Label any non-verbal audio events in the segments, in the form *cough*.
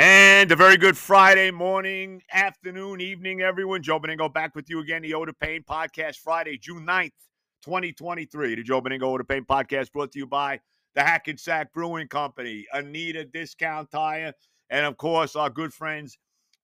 And a very good Friday morning, afternoon, evening, everyone. Joe Benigno back with you again, the Oda Pain Podcast, Friday, June 9th, 2023. The Joe Benigno Oda Pain Podcast brought to you by the Hackensack Brewing Company, Anita Discount Tire, and of course, our good friends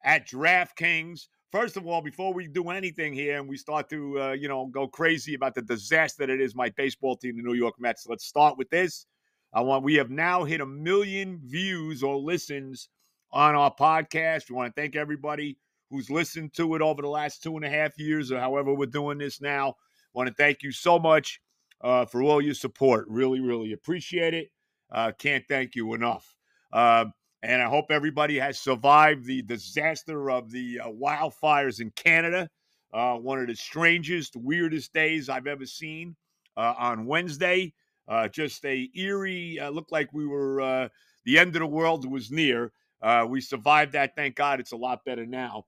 at DraftKings. First of all, before we do anything here and we start to, uh, you know, go crazy about the disaster that is my baseball team, the New York Mets, let's start with this. I want we have now hit a million views or listens on our podcast. We want to thank everybody who's listened to it over the last two and a half years or however we're doing this now. Want to thank you so much uh, for all your support. Really, really appreciate it. Uh, can't thank you enough. Uh, and I hope everybody has survived the disaster of the uh, wildfires in Canada. Uh, one of the strangest, weirdest days I've ever seen uh, on Wednesday. just a eerie, looked like we were, the end of the world was near. Uh, we survived that. Thank God it's a lot better now.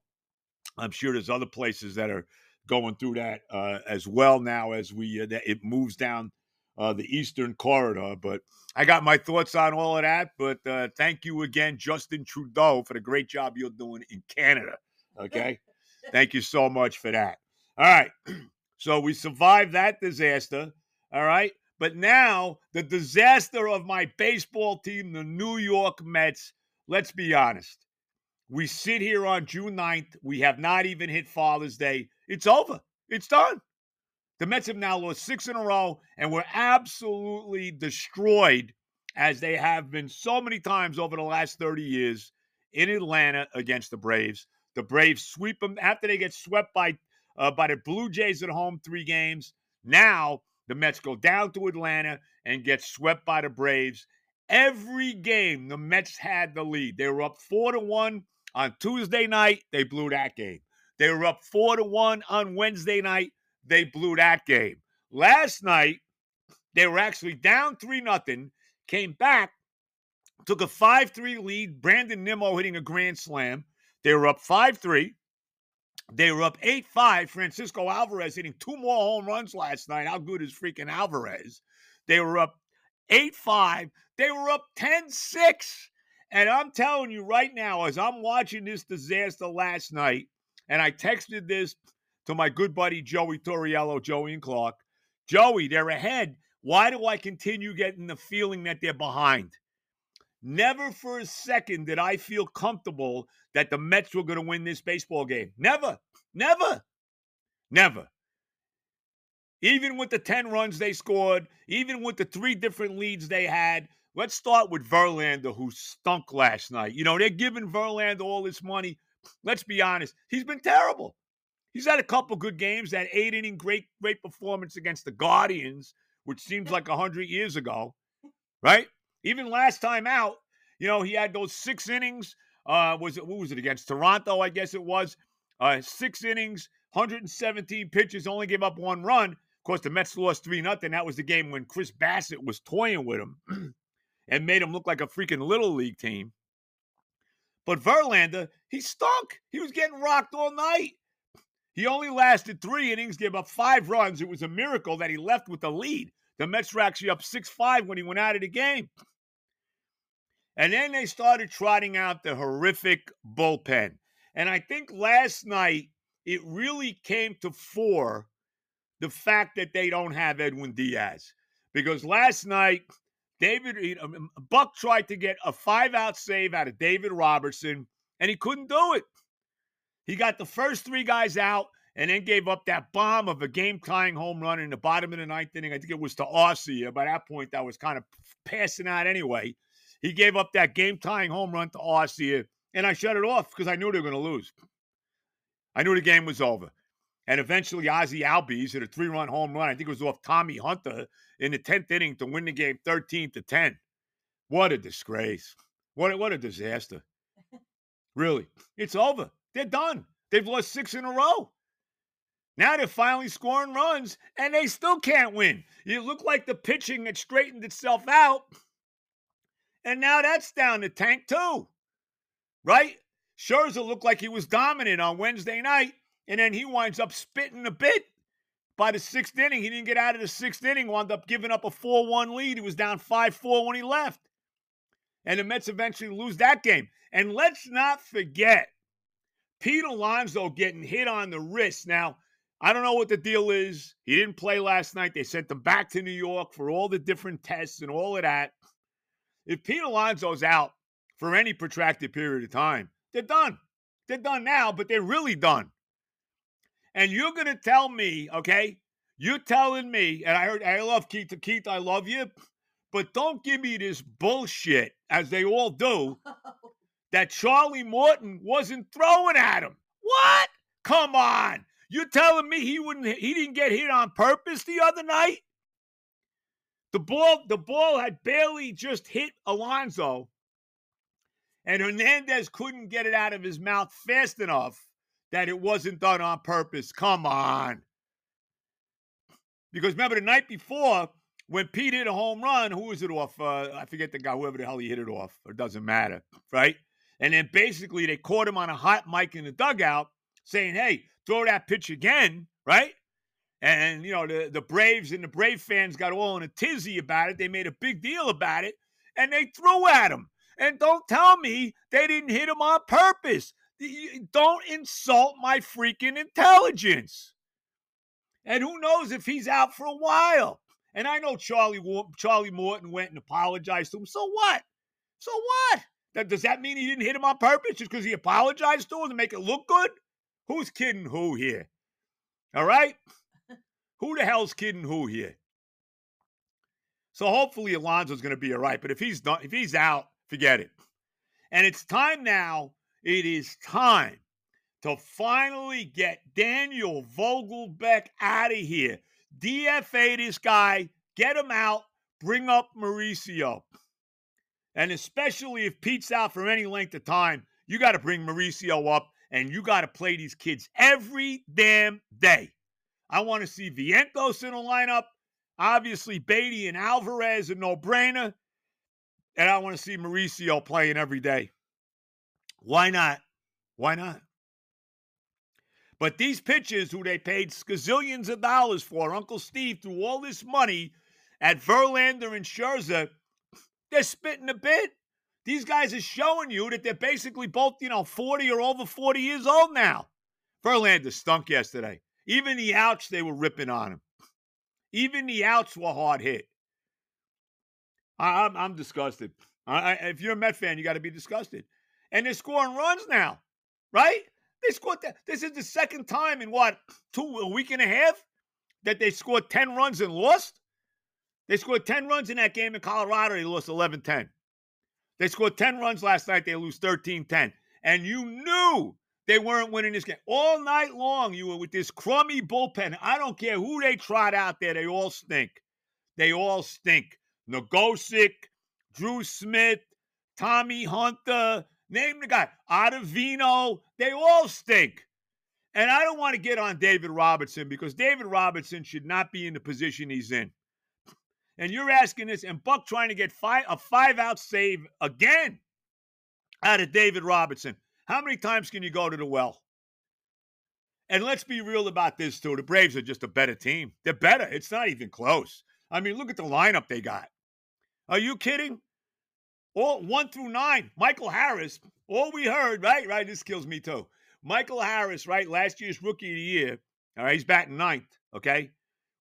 I'm sure there's other places that are going through that uh, as well now as we uh, it moves down uh, the eastern corridor. But I got my thoughts on all of that. But uh, thank you again, Justin Trudeau, for the great job you're doing in Canada. *laughs* Okay, thank you so much for that. All right, *clears throat* so we survived that disaster. All right. But now the disaster of my baseball team, the New York Mets, let's be honest. We sit here on June 9th. We have not even hit Father's Day. It's over. It's done. The Mets have now lost six in a row, and we're absolutely destroyed, as they have been so many times over the last 30 years in Atlanta against the Braves. The Braves sweep them after they get swept by uh, by the Blue Jays at home three games. Now the Mets go down to Atlanta and get swept by the Braves. Every game, the Mets had the lead. They were up four to one on Tuesday night. They blew that game. They were up four to one on Wednesday night. They blew that game. Last night, they were actually down three nothing. Came back, took a five three lead. Brandon Nimmo hitting a grand slam. They were up five three. They were up 8 5. Francisco Alvarez hitting two more home runs last night. How good is freaking Alvarez? They were up 8 5. They were up 10 6. And I'm telling you right now, as I'm watching this disaster last night, and I texted this to my good buddy Joey Torriello, Joey and Clark. Joey, they're ahead. Why do I continue getting the feeling that they're behind? Never for a second did I feel comfortable that the Mets were going to win this baseball game. Never, never, never. Even with the 10 runs they scored, even with the three different leads they had, let's start with Verlander, who stunk last night. You know, they're giving Verlander all this money. Let's be honest, he's been terrible. He's had a couple good games, that eight inning great, great performance against the Guardians, which seems like 100 years ago, right? Even last time out, you know, he had those six innings. Uh, was it, what was it against Toronto? I guess it was. Uh, six innings, 117 pitches, only gave up one run course, the Mets lost 3 nothing. That was the game when Chris Bassitt was toying with him *clears throat* and made him look like a freaking little league team. But Verlander, he stunk. He was getting rocked all night. He only lasted three innings, gave up five runs. It was a miracle that he left with the lead. The Mets were actually up 6 5 when he went out of the game. And then they started trotting out the horrific bullpen. And I think last night it really came to fore the fact that they don't have Edwin Diaz. Because last night, David um, Buck tried to get a five out save out of David Robertson, and he couldn't do it. He got the first three guys out and then gave up that bomb of a game tying home run in the bottom of the ninth inning. I think it was to Arcia. By that point, that was kind of passing out anyway. He gave up that game tying home run to Arcia, and I shut it off because I knew they were going to lose. I knew the game was over. And eventually, Ozzy Albies hit a three run home run. I think it was off Tommy Hunter in the 10th inning to win the game 13 to 10. What a disgrace. What, what a disaster. Really. It's over. They're done. They've lost six in a row. Now they're finally scoring runs, and they still can't win. You look like the pitching had straightened itself out, and now that's down the tank too, right? Scherzer looked like he was dominant on Wednesday night, and then he winds up spitting a bit. By the sixth inning, he didn't get out of the sixth inning, wound up giving up a 4 1 lead. He was down 5 4 when he left. And the Mets eventually lose that game. And let's not forget Pete Alonso getting hit on the wrist. Now, I don't know what the deal is. He didn't play last night. They sent him back to New York for all the different tests and all of that. If Pete Alonso's out for any protracted period of time, they're done. They're done now, but they're really done. And you're going to tell me, okay? You're telling me, and I heard, I love Keith. Keith, I love you, but don't give me this bullshit, as they all do, *laughs* that Charlie Morton wasn't throwing at him. What? Come on. You're telling me he wouldn't he didn't get hit on purpose the other night? The ball, the ball had barely just hit Alonso, and Hernandez couldn't get it out of his mouth fast enough that it wasn't done on purpose. Come on. Because remember the night before, when Pete hit a home run, who was it off? Uh, I forget the guy, whoever the hell he hit it off. It doesn't matter, right? And then basically they caught him on a hot mic in the dugout saying, hey, throw that pitch again, right? And, you know, the, the Braves and the Brave fans got all in a tizzy about it. They made a big deal about it, and they threw at him. And don't tell me they didn't hit him on purpose. Don't insult my freaking intelligence. And who knows if he's out for a while. And I know Charlie Charlie Morton went and apologized to him. So what? So what? Does that mean he didn't hit him on purpose just because he apologized to him to make it look good? Who's kidding who here? All right? who the hell's kidding who here? So hopefully Alonso's going to be all right. But if he's not, if he's out, forget it. And it's time now. It is time to finally get Daniel Vogelbach out of here. DFA this guy, get him out, bring up Mauricio. And especially if Pete's out for any length of time, you got to bring Mauricio up and you got to play these kids every damn day. I want to see Vientos in the lineup. Obviously, Baty and Alvarez, a no brainer. And I want to see Mauricio playing every day. Why not? Why not? But these pitchers who they paid skazillions of dollars for, Uncle Steve threw all this money at Verlander and Scherzer, they're spitting a bit. These guys are showing you that they're basically both, you know, 40 or over 40 years old now. Verlander stunk yesterday. Even the outs, they were ripping on him. Even the outs were hard hit. I, am I'm, I'm disgusted. I, if you're a Met fan, you got to be disgusted. And they're scoring runs now, right? They scored. This is the second time in what, two, a week and a half that they scored 10 runs and lost? They scored 10 runs in that game in Colorado. They lost 11 10. They scored 10 runs last night. They lose 13 10. And you knew they weren't winning this game. All night long, you were with this crummy bullpen. I don't care who they trot out there, they all stink. They all stink. Nogosek, Drew Smith, Tommy Hunter, name the guy, Ottavino, they all stink. And I don't want to get on David Robertson because David Robertson should not be in the position he's in and you're asking this, and Buck trying to get five, a five out save again out of David Robertson. How many times can you go to the well? And let's be real about this, too. The Braves are just a better team. They're better. It's not even close. I mean, look at the lineup they got. Are you kidding? All one through nine. Michael Harris, all we heard, right? Right. This kills me too. Michael Harris, right? Last year's rookie of the year. All right. He's batting ninth. Okay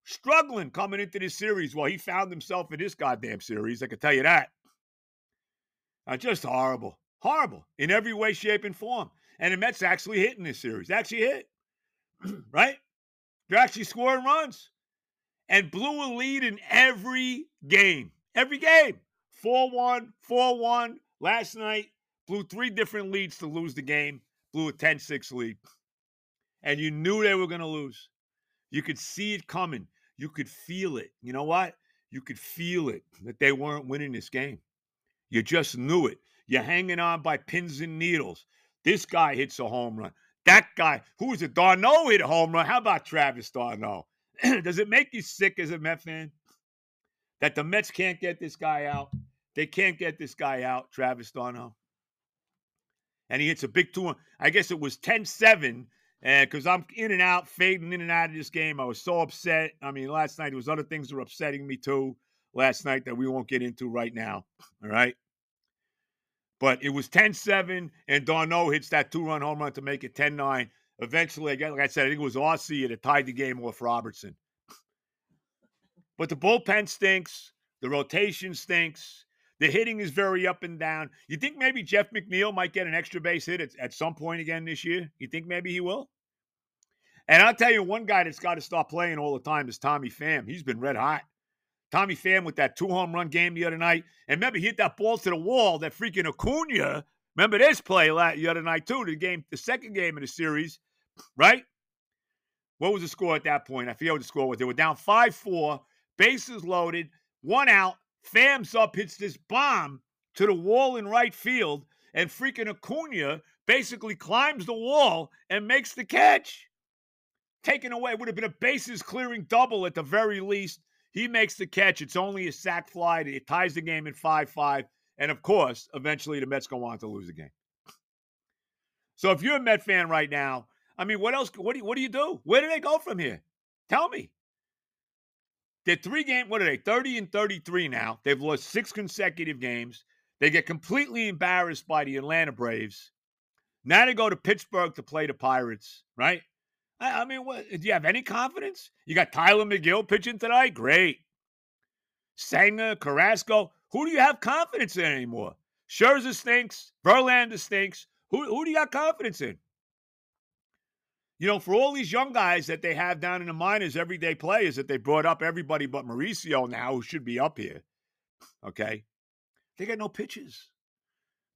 struggling coming into this series. Well, he found himself in this goddamn series. I can tell you that. Uh, just horrible. Horrible in every way, shape, and form. And the Mets actually hit in this series. Actually hit. *clears throat* right? They're actually scoring runs. And blew a lead in every game. Every game. 4 1, 4 1. Last night, blew three different leads to lose the game. Blew a 10 6 lead. And you knew they were going to lose. You could see it coming. You could feel it. You know what? You could feel it that they weren't winning this game. You just knew it. You're hanging on by pins and needles. This guy hits a home run. That guy, who is it? d'Arnaud hit a home run. How about Travis d'Arnaud? *clears throat* Does it make you sick as a Met fan that the Mets can't get this guy out? They can't get this guy out, Travis d'Arnaud. And he hits a big two. I guess it was 10 7 eh, because I'm in and out, fading in and out of this game. I was so upset. I mean, last night there was other things that were upsetting me too. Last night that we won't get into right now. All right. But it was 10-7, and d'Arnaud hits that two-run home run to make it 10-9. Eventually, again, like I said, I think it was Arcia that tied the game off Robertson. But the bullpen stinks. The rotation stinks. The hitting is very up and down. You think maybe Jeff McNeil might get an extra base hit at, at some point again this year? You think maybe he will? And I'll tell you, one guy that's got to stop playing all the time is Tommy Pham. He's been red hot. Tommy Pham with that two home run game the other night. And remember, he hit that ball to the wall, that freaking Acuna. Remember this play the other night, too, the game, the second game of the series, right? What was the score at that point? I forget what the score was. They were down 5 4, bases loaded, one out. Pham's up, hits this bomb to the wall in right field, and freaking Acuna basically climbs the wall and makes the catch. Taken away would have been a bases clearing double at the very least. He makes the catch. It's only a sac fly. It ties the game at 5 5. And of course, eventually the Mets go on to lose the game. So if you're a Met fan right now, I mean, what else? What do you, what do you do? Where do they go from here? Tell me. They're three game. What are they? Thirty and thirty-three now. They've lost six consecutive games. They get completely embarrassed by the Atlanta Braves. Now they go to Pittsburgh to play the Pirates. Right? I, I mean, what, do you have any confidence? You got Tylor Megill pitching tonight? Great. Senga, Carrasco. Who do you have confidence in anymore? Scherzer stinks. Verlander stinks. Who, who do you got confidence in? You know, for all these young guys that they have down in the minors, everyday players that they brought up, everybody but Mauricio now, who should be up here, okay? They got no pitches.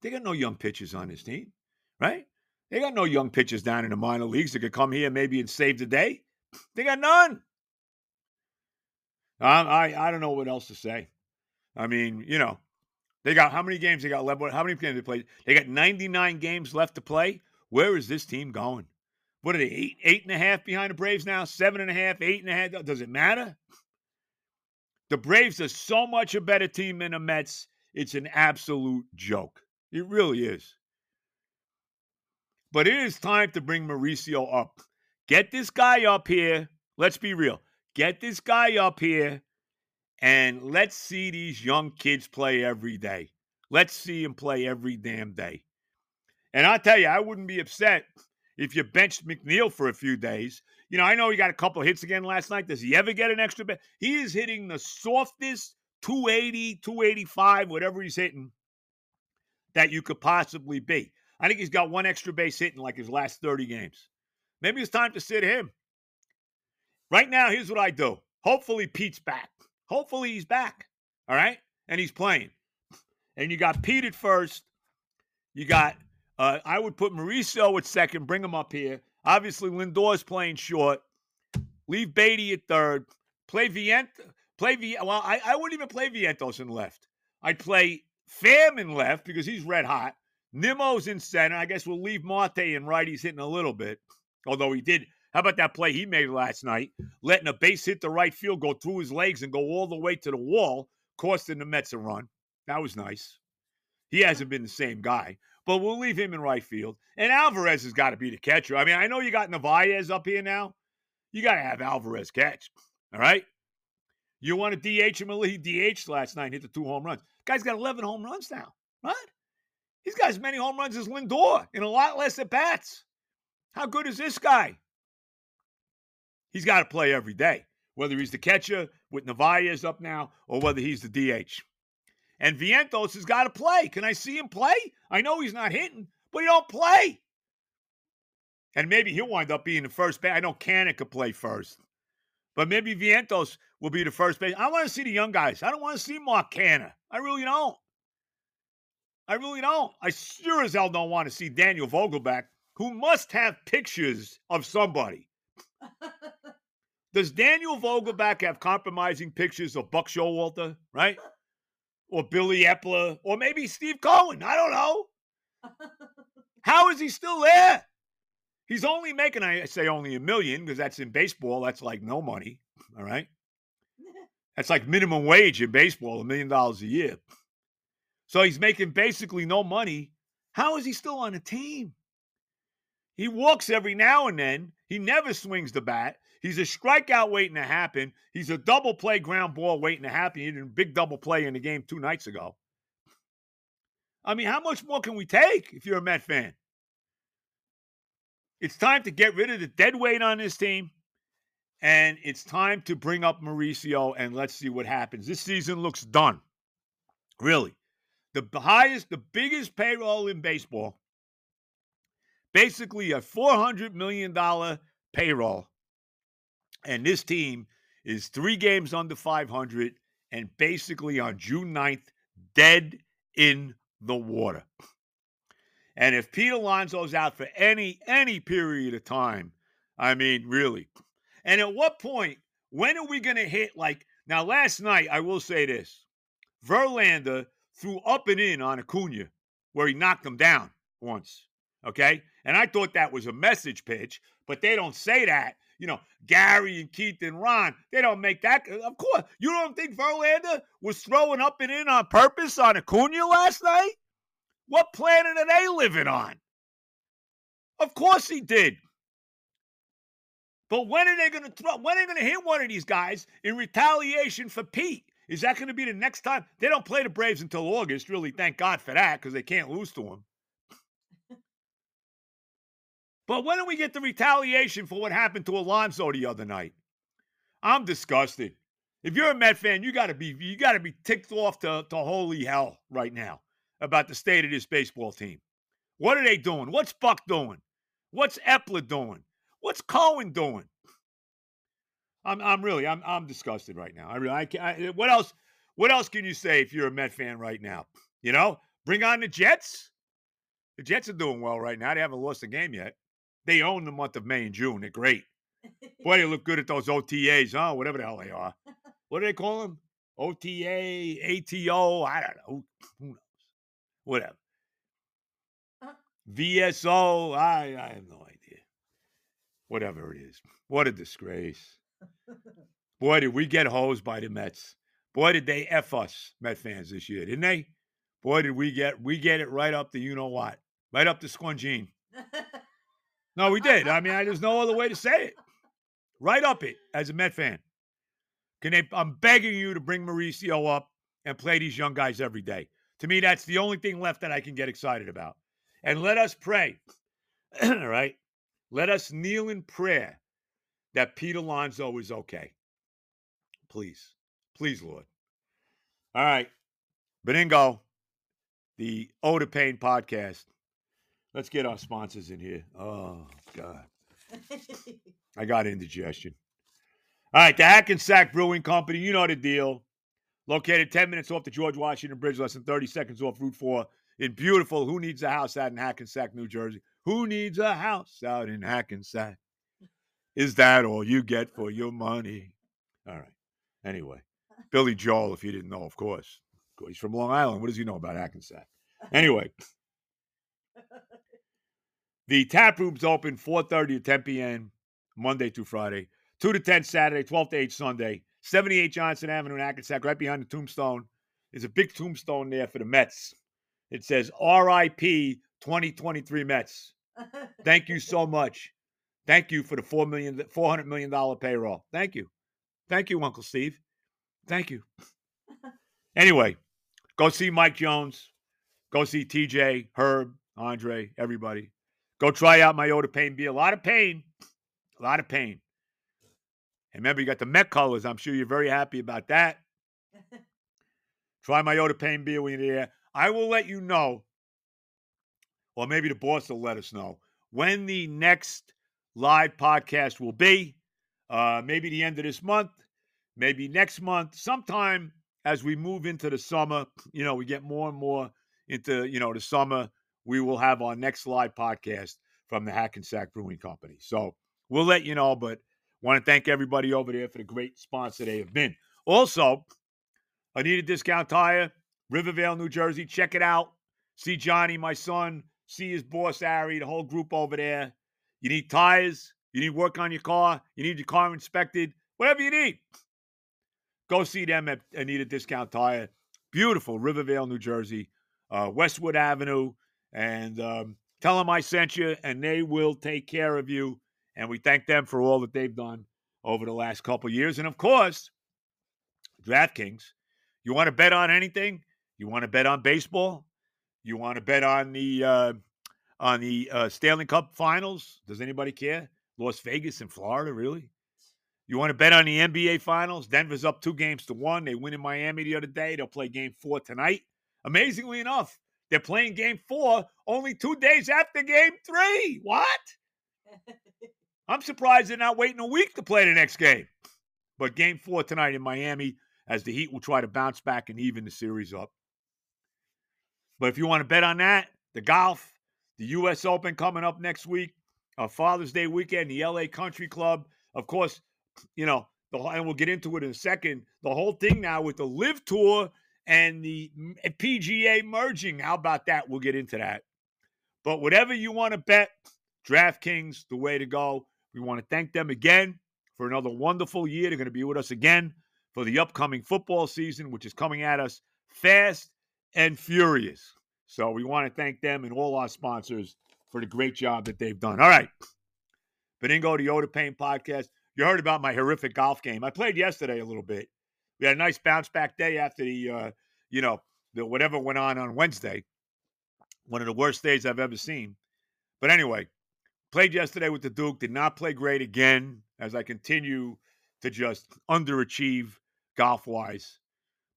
They got no young pitchers on this team, right? They got no young pitchers down in the minor leagues that could come here maybe and save the day. They got none. I, I, I don't know what else to say. I mean, you know, they got how many games they got left? How many games they played? They got 99 games left to play. Where is this team going? What are they, eight, eight and a half behind the Braves now? Seven and a half, eight and a half? Does it matter? The Braves are so much a better team than the Mets. It's an absolute joke. It really is. But it is time to bring Mauricio up. Get this guy up here. Let's be real. Get this guy up here and let's see these young kids play every day. Let's see him play every damn day. And I'll tell you, I wouldn't be upset if you benched McNeil for a few days. You know, I know he got a couple hits again last night. Does he ever get an extra bet? He is hitting the softest 280, 285, whatever he's hitting that you could possibly be. I think he's got one extra base hit in like his last 30 games. Maybe it's time to sit him. Right now, here's what I do. Hopefully, Pete's back. Hopefully, he's back. All right. And he's playing. And you got Pete at first. You got, uh, I would put Mauricio at second, bring him up here. Obviously, Lindor's playing short. Leave Baty at third. Play Vientos. Play V. Well, I, I wouldn't even play Vientos in left. I'd play Pham in left because he's red hot. Nimmo's in center. I guess we'll leave Marte in right. He's hitting a little bit, although he did. How about that play he made last night, letting a base hit the right field go through his legs and go all the way to the wall, costing the Mets a run. That was nice. He hasn't been the same guy, but we'll leave him in right field. And Alvarez has got to be the catcher. I mean, I know you got Narvaez up here now. You got to have Alvarez catch. All right. You want to DH him? He DH last night, hit the two home runs. Guy's got 11 home runs now. right? He's got as many home runs as Lindor in a lot less at bats. How good is this guy? He's got to play every day, whether he's the catcher with Narvaez up now or whether he's the DH. And Vientos has got to play. Can I see him play? I know he's not hitting, but he don't play. And maybe he'll wind up being the first base. I know Canha could play first. But maybe Vientos will be the first base. I want to see the young guys. I don't want to see Mark Canha. I really don't. I really don't. I sure as hell don't want to see Daniel Vogelbach, who must have pictures of somebody. *laughs* Does Daniel Vogelbach have compromising pictures of Buck Showalter? Right? Or Billy Eppler or maybe Steve Cohen. I don't know. *laughs* How is he still there? He's only making, I say only a million because that's in baseball. That's like no money. All right. *laughs* That's like minimum wage in baseball, a million dollars a year. So he's making basically no money. How is he still on a team? He walks every now and then. He never swings the bat. He's a strikeout waiting to happen. He's a double play ground ball waiting to happen. He did a big double play in the game two nights ago. I mean, how much more can we take if you're a Met fan? It's time to get rid of the dead weight on this team. And it's time to bring up Mauricio and let's see what happens. This season looks done. Really. The highest, the biggest payroll in baseball. Basically, a $400 million payroll. And this team is three games under 500 and basically on June 9th, dead in the water. And if Pete Alonso's out for any any period of time, I mean, really. And at what point, when are we going to hit like now? Last night, I will say this: Verlander threw up and in on Acuna, where he knocked him down once. Okay, and I thought that was a message pitch, but they don't say that. You know, Gary and Keith and Ron, they don't make that. Of course, you don't think Verlander was throwing up and in on purpose on Acuna last night? What planet are they living on? Of course he did. But when are they going to throw? When are they going to hit one of these guys in retaliation for Pete? Is that going to be the next time? They don't play the Braves until August. Really, thank God for that because they can't lose to them. But when do we get the retaliation for what happened to Alonso the other night? I'm disgusted. If you're a Met fan, you got to be you got to be ticked off to, to holy hell right now about the state of this baseball team. What are they doing? What's Buck doing? What's Eppler doing? What's Cohen doing? I'm I'm really I'm I'm disgusted right now. I really I, I what else what else can you say if you're a Met fan right now? You know, bring on the Jets. The Jets are doing well right now. They haven't lost a game yet. They own the month of May and June. They're great. Boy, they *laughs* look good at those OTAs, huh? Whatever the hell they are. What do they call them? OTA, ATO. I don't know. Who, knows? Whatever. Uh VSO. I I have no idea. Whatever it is. What a disgrace. *laughs* Boy, did we get hosed by the Mets. Boy, did they F us, Met fans, this year, didn't they? Boy, did we get we get it right up to you know what. Right up to Squungene. *laughs* no, we did. I mean, there's no other way to say it. Right up it as a Met fan. Can they, I'm begging you to bring Mauricio up and play these young guys every day. To me, that's the only thing left that I can get excited about. And let us pray. *clears throat* All right. Let us kneel in prayer that Pete Alonso is okay. Please. Please, Lord. All right. Benigno, the Ode Pain podcast. Let's get our sponsors in here. Oh, God. *laughs* I got indigestion. All right, the Hackensack Brewing Company, you know the deal. Located 10 minutes off the George Washington Bridge, less than 30 seconds off Route 4 in beautiful Who Needs a House out in Hackensack, New Jersey. Who needs a house out in Hackensack? Is that all you get for your money? All right. Anyway, Billy Joel, if you didn't know, of course. He's from Long Island. What does he know about Hackensack? Anyway, the tap room's open 4.30 to 10 p.m. Monday through Friday, 2 to 10 Saturday, 12 to 8 Sunday. 78 Johnson Avenue in Hackensack, right behind the tombstone. There's a big tombstone there for the Mets. It says RIP 2023 Mets. Thank you so much. Thank you for the four million, $400 million payroll. Thank you. Thank you, Uncle Steve. Thank you. Anyway, go see Mike Jones. Go see TJ, Herb, Andre, everybody. Go try out my Ode Pain beer. A lot of pain. A lot of pain. And remember, you got the Met colors. I'm sure you're very happy about that. Try my Ode Pain beer when you're there. I will let you know, or maybe the boss will let us know, when the next live podcast will be. Uh, maybe the end of this month, maybe next month, sometime as we move into the summer, you know, we get more and more into, you know, the summer, we will have our next live podcast from the Hackensack Brewing Company. So we'll let you know, but Want to thank everybody over there for the great sponsor they have been. Also, I need a discount tire. Rivervale, New Jersey. Check it out. See Johnny, my son. See his boss, Ari, the whole group over there. You need tires. You need work on your car. You need your car inspected. Whatever you need. Go see them at Anita Discount Tire. Beautiful, Rivervale, New Jersey, uh, Westwood Avenue. And um, tell them I sent you, and they will take care of you. And we thank them for all that they've done over the last couple years. And of course, DraftKings. You want to bet on anything? You want to bet on baseball? You want to bet on the uh, on the uh, Stanley Cup Finals? Does anybody care? Las Vegas and Florida, really? You want to bet on the NBA Finals? Denver's up two games to one. They win in Miami the other day. They'll play Game Four tonight. Amazingly enough, they're playing Game Four only two days after Game Three. What? I'm surprised they're not waiting a week to play the next game. But Game Four tonight in Miami, as the Heat will try to bounce back and even the series up. But if you want to bet on that, the golf, the U.S. Open coming up next week, a Father's Day weekend, the LA Country Club. Of course, you know, the, and we'll get into it in a second. The whole thing now with the LIV Tour and the PGA merging. How about that? We'll get into that. But whatever you want to bet, DraftKings, the way to go. We want to thank them again for another wonderful year. They're going to be with us again for the upcoming football season, which is coming at us fast and furious. So we want to thank them and all our sponsors for the great job that they've done. All right. Benigno, the Yoda Pain podcast. You heard about my horrific golf game. I played yesterday a little bit. We had a nice bounce back day after the, uh, you know, the whatever went on on Wednesday. One of the worst days I've ever seen. But anyway, played yesterday with the Duke. Did not play great again as I continue to just underachieve golf wise.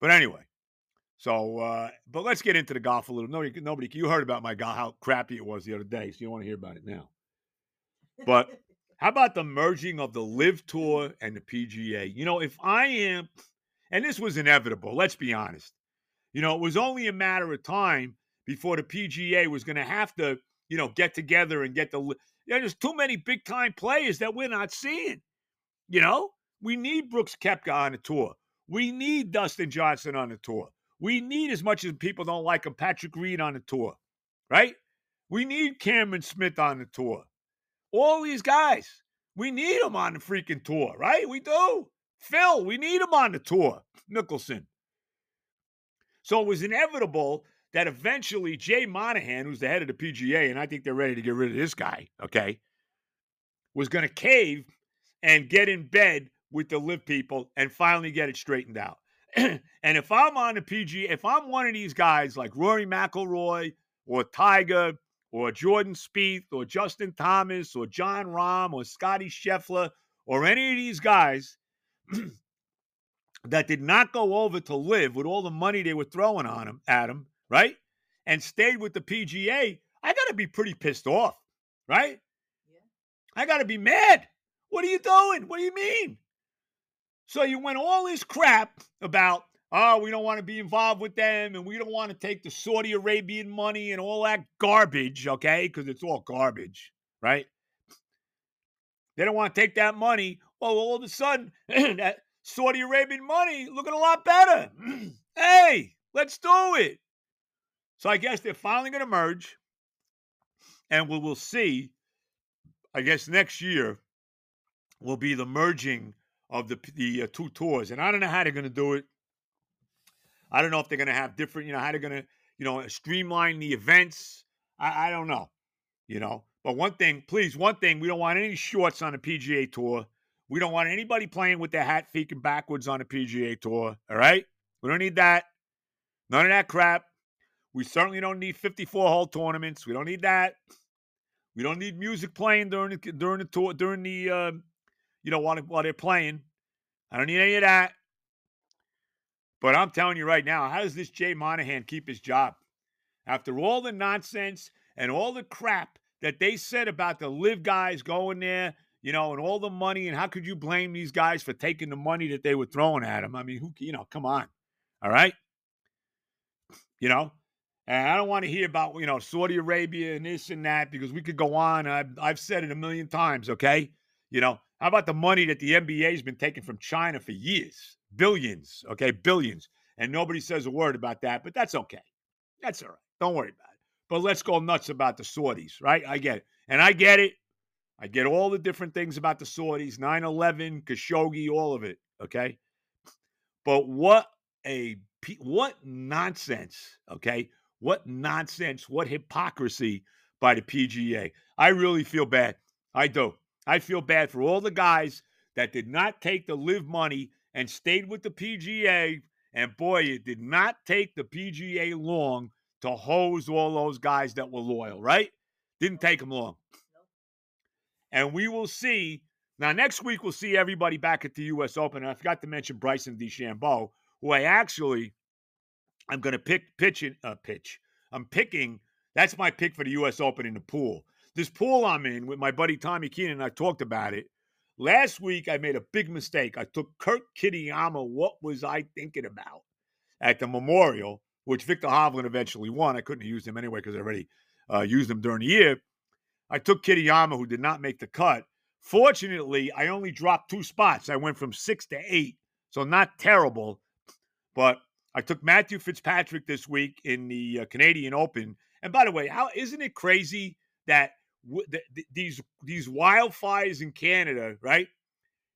But anyway, so, uh, but let's get into the golf a little. Nobody, nobody, you heard about my golf, how crappy it was the other day, so you don't want to hear about it now. But *laughs* how about the merging of the LIV Tour and the PGA? You know, if I am, and this was inevitable, let's be honest. You know, it was only a matter of time before the PGA was going to have to, you know, get together and get the. You know, there's too many big time players that we're not seeing. You know, we need Brooks Koepka on the tour. We need Dustin Johnson on the tour. We need, as much as people don't like him, Patrick Reed on the tour, right? We need Cameron Smith on the tour. All these guys, we need them on the freaking tour, right? We do. Phil, we need him on the tour. Mickelson. So it was inevitable that eventually Jay Monahan, who's the head of the PGA, and I think they're ready to get rid of this guy, okay, was going to cave and get in bed with the LIV people and finally get it straightened out. *clears throat* and if I'm on the PGA, if I'm one of these guys like Rory McIlroy or Tiger or Jordan Spieth or Justin Thomas or Jon Rahm or Scotty Scheffler or any of these guys *clears throat* that did not go over to LIV with all the money they were throwing on him at him, right? And stayed with the PGA, I got to be pretty pissed off, right? Yeah. I got to be mad. What are you doing? What do you mean? So you went all this crap about, oh, we don't want to be involved with them and we don't want to take the Saudi Arabian money and all that garbage, okay? Because it's all garbage, right? They don't want to take that money. Well, all of a sudden, *clears throat* that Saudi Arabian money looking a lot better. *clears throat* hey, let's do it. So I guess they're finally going to merge. And we will see, I guess next year will be the merging of the the uh, two tours, and I don't know how they're going to do it. I don't know if they're going to have different, you know, how they're going to, you know, streamline the events. I, I don't know, you know. But one thing, please, one thing, we don't want any shorts on the PGA Tour. We don't want anybody playing with their hat feeking backwards on the PGA Tour. All right, we don't need that. None of that crap. We certainly don't need 54 hole tournaments. We don't need that. We don't need music playing during the during the tour during the uh, you know, while, while they're playing. I don't need any of that. But I'm telling you right now, how does this Jay Monahan keep his job? After all the nonsense and all the crap that they said about the LIV guys going there, you know, and all the money, and how could you blame these guys for taking the money that they were throwing at them? I mean, who, you know, come on. All right. You know, and I don't want to hear about, you know, Saudi Arabia and this and that because we could go on. I've, I've said it a million times, okay? You know, how about the money that the NBA has been taking from China for years? Billions, okay, billions. and nobody says a word about that, but that's okay. That's all right. Don't worry about it. But let's go nuts about the Saudis, right? I get it. And I get it. I get all the different things about the Saudis 9 11, Khashoggi, all of it. Okay. But what a what nonsense, okay? What nonsense, what hypocrisy by the PGA. I really feel bad. I do. I feel bad for all the guys that did not take the LIV money and stayed with the PGA. And boy, it did not take the PGA long to hose all those guys that were loyal, right? Didn't take them long. And we will see. Now, next week, we'll see everybody back at the U.S. Open. And I forgot to mention Bryson DeChambeau, who I actually, I'm going to pick, pitch, in, uh, pitch. I'm picking, that's my pick for the U.S. Open in the pool. This pool I'm in with my buddy Tommy Keenan, and I talked about it. Last week, I made a big mistake. I took Kurt Kitayama. What was I thinking about at the Memorial, which Viktor Hovland eventually won? I couldn't use him anyway because I already uh, used him during the year. I took Kitayama, who did not make the cut. Fortunately, I only dropped two spots. I went from six to eight, so not terrible. But I took Matthew Fitzpatrick this week in the uh, Canadian Open. And by the way, how isn't it crazy that w- th- th- these these wildfires in Canada, right?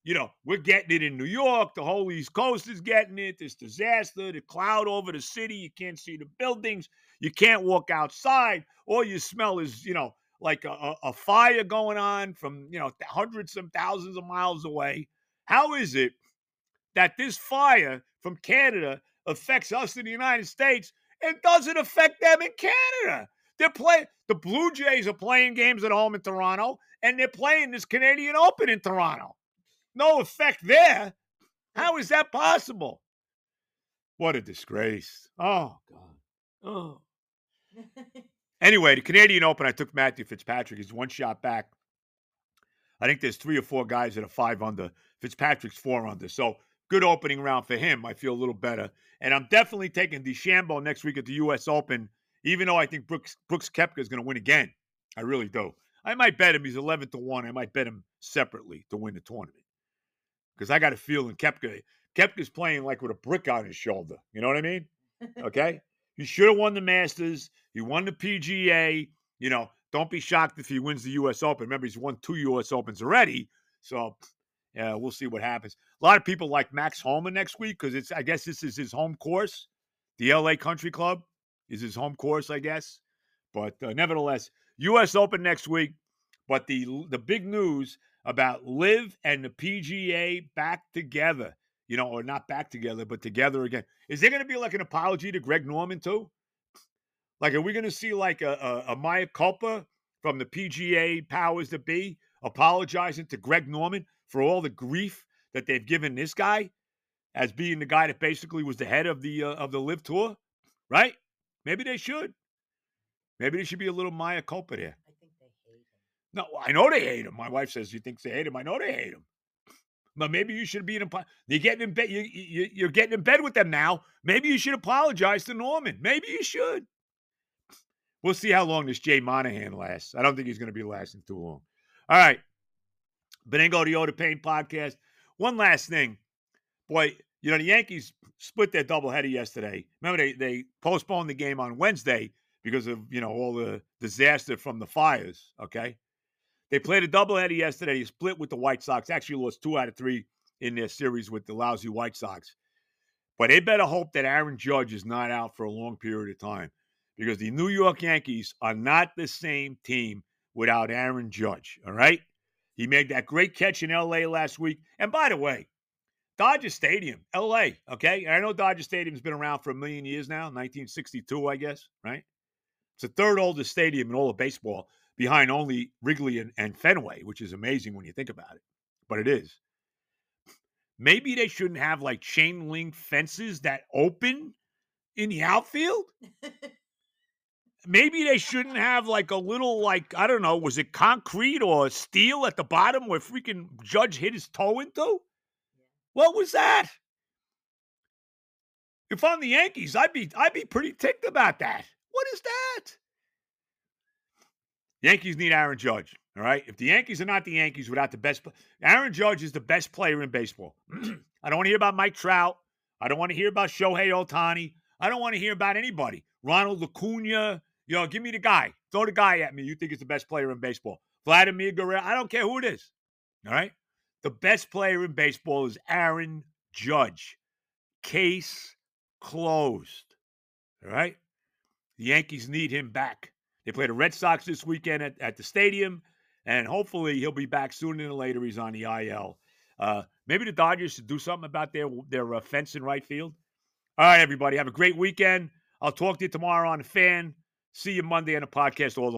You know, we're getting it in New York. The whole East Coast is getting it. This disaster, the cloud over the city. You can't see the buildings. You can't walk outside. All you smell is, you know, like a, a fire going on from, you know, hundreds and thousands of miles away. How is it that this fire from Canada affects us in the United States and doesn't affect them in Canada? They're playing the Blue Jays are playing games at home in Toronto, and they're playing this Canadian Open in Toronto. No effect there. How is that possible? What a disgrace. Oh God. Oh. *laughs* Anyway, the Canadian Open, I took Matthew Fitzpatrick. He's one shot back. I think there's three or four guys that are five under. Fitzpatrick's four under. So good opening round for him. I feel a little better. And I'm definitely taking DeChambeau next week at the U.S. Open, even though I think Brooks Brooks Koepka is going to win again. I really do. I might bet him. He's 11 to 1. I might bet him separately to win the tournament. Because I got a feeling Koepka, Koepka's playing like with a brick on his shoulder. You know what I mean? *laughs* Okay? He should have won the Masters. He won the PGA. You know, don't be shocked if he wins the U.S. Open. Remember, he's won two U.S. Opens already. So, yeah, we'll see what happens. A lot of people like Max Homa next week because it's. I guess this is his home course. The L.A. Country Club is his home course, I guess. But uh, nevertheless, U.S. Open next week. But the the big news about LIV and the PGA back together you know, or not back together, but together again. Is there going to be like an apology to Greg Norman too? Like, are we going to see like a, a, a mea culpa from the PGA powers that be apologizing to Greg Norman for all the grief that they've given this guy as being the guy that basically was the head of the uh, of the LIV tour, right? Maybe they should. Maybe there should be a little mea culpa there. I think they hate him. No, I know they hate him. My wife says she thinks they hate him. I know they hate him. But maybe you should be in. You're getting in bed. You, you, you're getting in bed with them now. Maybe you should apologize to Norman. Maybe you should. We'll see how long this Jay Monahan lasts. I don't think he's going to be lasting too long. All right. Benigno the Oda Pain podcast. One last thing. Boy, you know, the Yankees split their doubleheader yesterday. Remember, they, they postponed the game on Wednesday because of, you know, all the disaster from the fires. Okay. They played a doubleheader yesterday. They split with the White Sox. Actually, lost two out of three in their series with the lousy White Sox. But they better hope that Aaron Judge is not out for a long period of time because the New York Yankees are not the same team without Aaron Judge. All right. He made that great catch in LA last week. And by the way, Dodger Stadium, LA, okay? I know Dodger Stadium's been around for a million years now, 1962, I guess, right? It's the third oldest stadium in all of baseball behind only Wrigley and, and Fenway, which is amazing when you think about it. But it is. Maybe they shouldn't have like chain link fences that open in the outfield. Maybe they shouldn't *laughs* have like a little like I don't know, was it concrete or steel at the bottom where freaking Judge hit his toe into? What was that? If I'm the Yankees, I'd be I'd be pretty ticked about that. What is that? Yankees need Aaron Judge. All right. If the Yankees are not the Yankees without the best, Aaron Judge is the best player in baseball. *clears throat* I don't want to hear about Mike Trout. I don't want to hear about Shohei Ohtani. I don't want to hear about anybody. Ronald Acuna. Know, give me the guy. Throw the guy at me. You think it's the best player in baseball. Vladimir Guerrero. I don't care who it is. All right. The best player in baseball is Aaron Judge. Case closed. All right. The Yankees need him back. They play the Red Sox this weekend at, at the stadium, and hopefully he'll be back sooner than later. He's on the IL. Uh, maybe the Dodgers should do something about their their uh, fence in right field. All right, everybody, have a great weekend. I'll talk to you tomorrow on the fan. See you Monday on the podcast. All